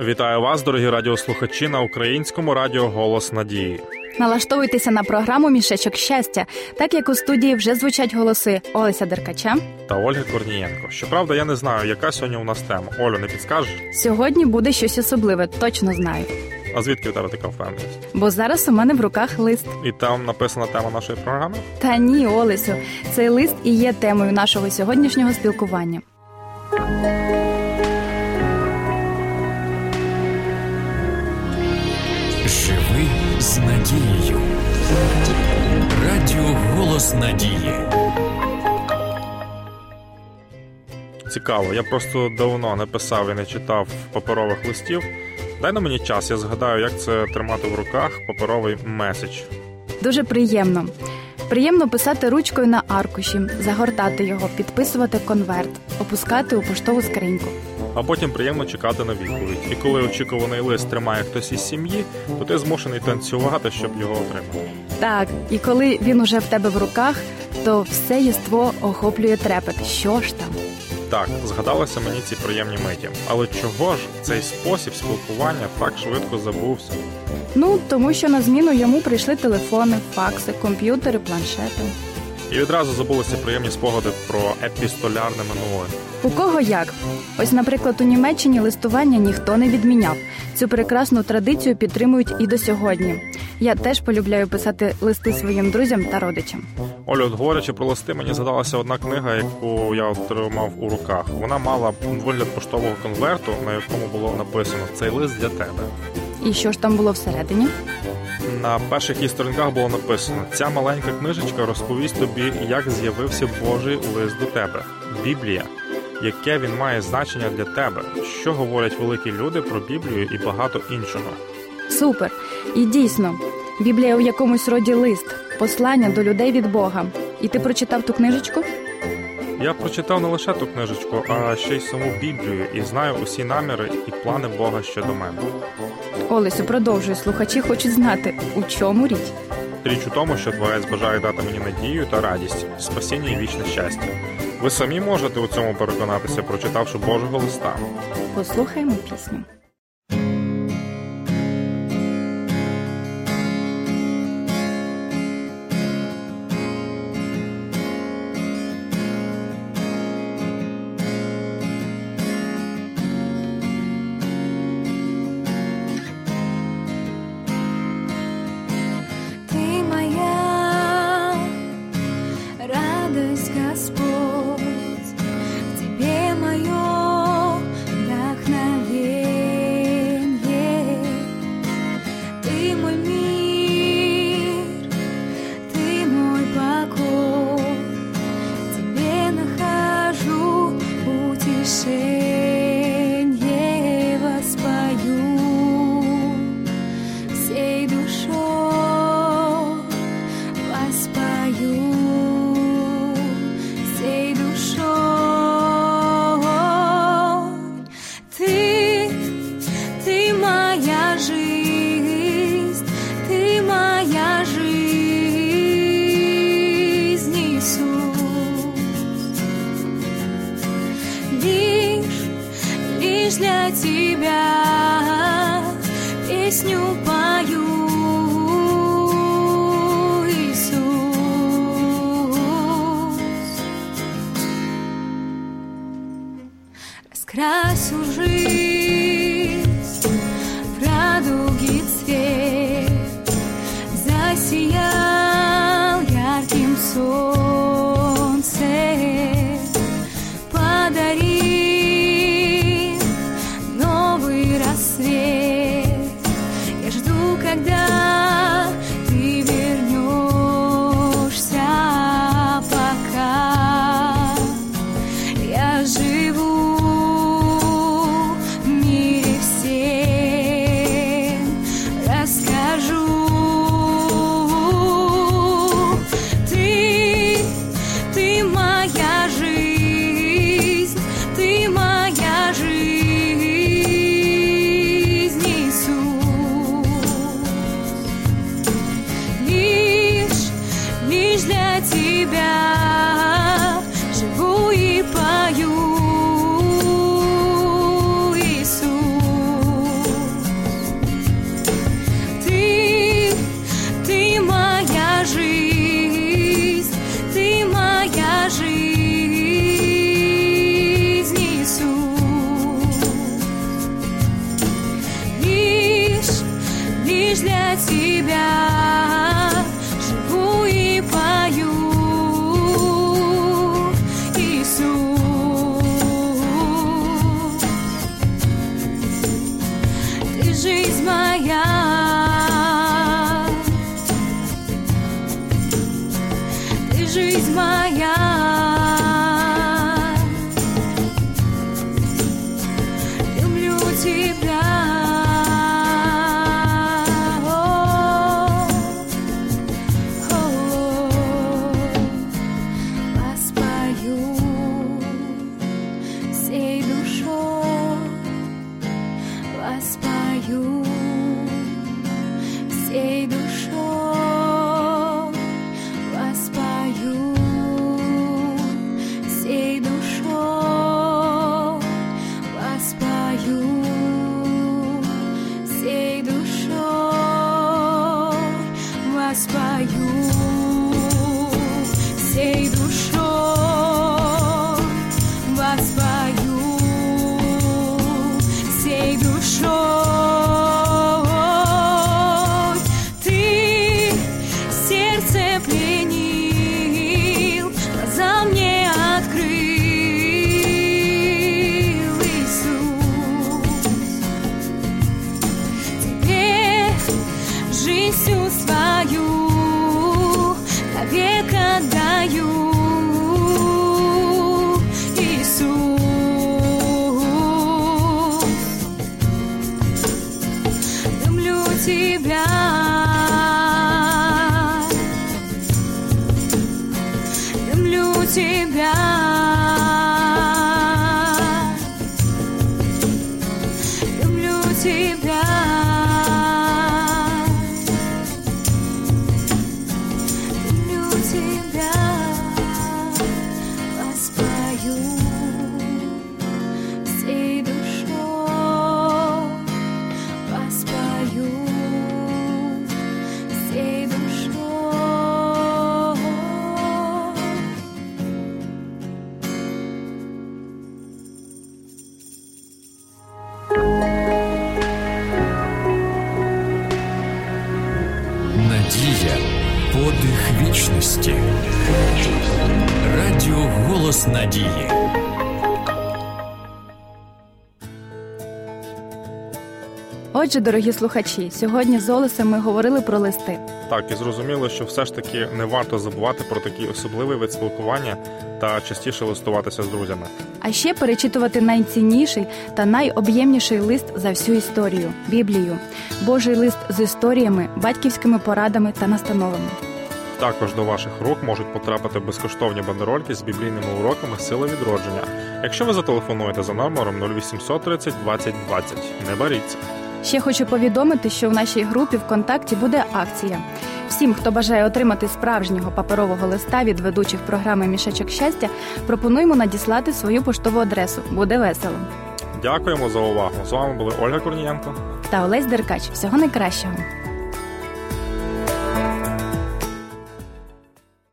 Вітаю вас, дорогі радіослухачі, на українському радіо Голос Надії. Налаштовуйтеся на програму Мішечок щастя, так як у студії вже звучать голоси Олеся Деркача та Ольги Корнієнко. Щоправда, я не знаю, яка сьогодні у нас тема. Олю, не підскажеш? Сьогодні буде щось особливе, точно знаю. А звідки у тебе така впевненість? Бо зараз у мене в руках лист. І там написана тема нашої програми? Та ні, Олесю, цей лист і є темою нашого сьогоднішнього спілкування. Живи з надією. Радіо Голос Надії. Цікаво, я просто давно не писав і не читав паперових листів. Дай на мені час, я згадаю, як це тримати в руках паперовий меседж. Дуже приємно. Приємно писати ручкою на аркуші, загортати його, підписувати конверт, опускати у поштову скриньку. А потім приємно чекати на відповідь. І коли очікуваний лист тримає хтось із сім'ї, то ти змушений танцювати, щоб його отримати. Так, і коли він уже в тебе в руках, то все єство охоплює трепет. Що ж там? Так, згадалися мені ці приємні миті. Але чого ж цей спосіб спілкування так швидко забувся? Ну тому що на зміну йому прийшли телефони, факси, комп'ютери, планшети. І відразу забулися приємні спогади про епістолярне минуле. У кого як? Ось, наприклад, у Німеччині листування ніхто не відміняв. Цю прекрасну традицію підтримують і до сьогодні. Я теж полюбляю писати листи своїм друзям та родичам. Олю, от говорячи про листи, мені згадалася одна книга, яку я отримав у руках. Вона мала вигляд поштового конверту, на якому було написано Цей лист для тебе. І що ж там було всередині? На перших її сторінках було написано: ця маленька книжечка розповість тобі, як з'явився Божий лист до тебе. Біблія, яке він має значення для тебе, що говорять великі люди про Біблію і багато іншого. Супер! І дійсно, Біблія у якомусь роді лист, послання до людей від Бога. І ти прочитав ту книжечку? Я прочитав не лише ту книжечку, а ще й саму Біблію і знаю усі наміри і плани Бога щодо мене. Олесю, продовжуй. Слухачі хочуть знати, у чому річ. Річ у тому, що творець бажає дати мені надію та радість, спасіння і вічне щастя. Ви самі можете у цьому переконатися, прочитавши Божого листа. Послухаємо пісню. 都说。раз уже лишь для тебя подих вічності. Радіо Голос Надії. Отже, дорогі слухачі, сьогодні з Олесем ми говорили про листи. Так, і зрозуміло, що все ж таки не варто забувати про такий особливий вид спілкування та частіше листуватися з друзями. А ще перечитувати найцінніший та найоб'ємніший лист за всю історію Біблію, Божий лист з історіями, батьківськими порадами та настановами. Також до ваших рук можуть потрапити безкоштовні бандерольки з біблійними уроками сили відродження. Якщо ви зателефонуєте за номером 0800 30 20 20. Не боріться. Ще хочу повідомити, що в нашій групі ВКонтакті буде акція. Всім, хто бажає отримати справжнього паперового листа від ведучих програми Мішечок щастя, пропонуємо надіслати свою поштову адресу. Буде весело. Дякуємо за увагу. З вами були Ольга Корнієнко. Та Олесь Деркач. Всього найкращого.